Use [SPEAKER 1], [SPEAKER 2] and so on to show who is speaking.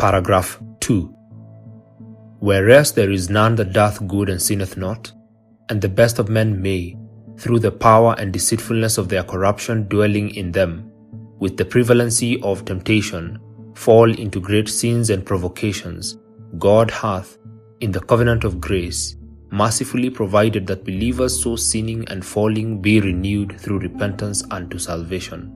[SPEAKER 1] Paragraph 2. Whereas there is none that doth good and sinneth not, and the best of men may, through the power and deceitfulness of their corruption dwelling in them, with the prevalency of temptation, fall into great sins and provocations, God hath, in the covenant of grace, mercifully provided that believers so sinning and falling be renewed through repentance unto salvation.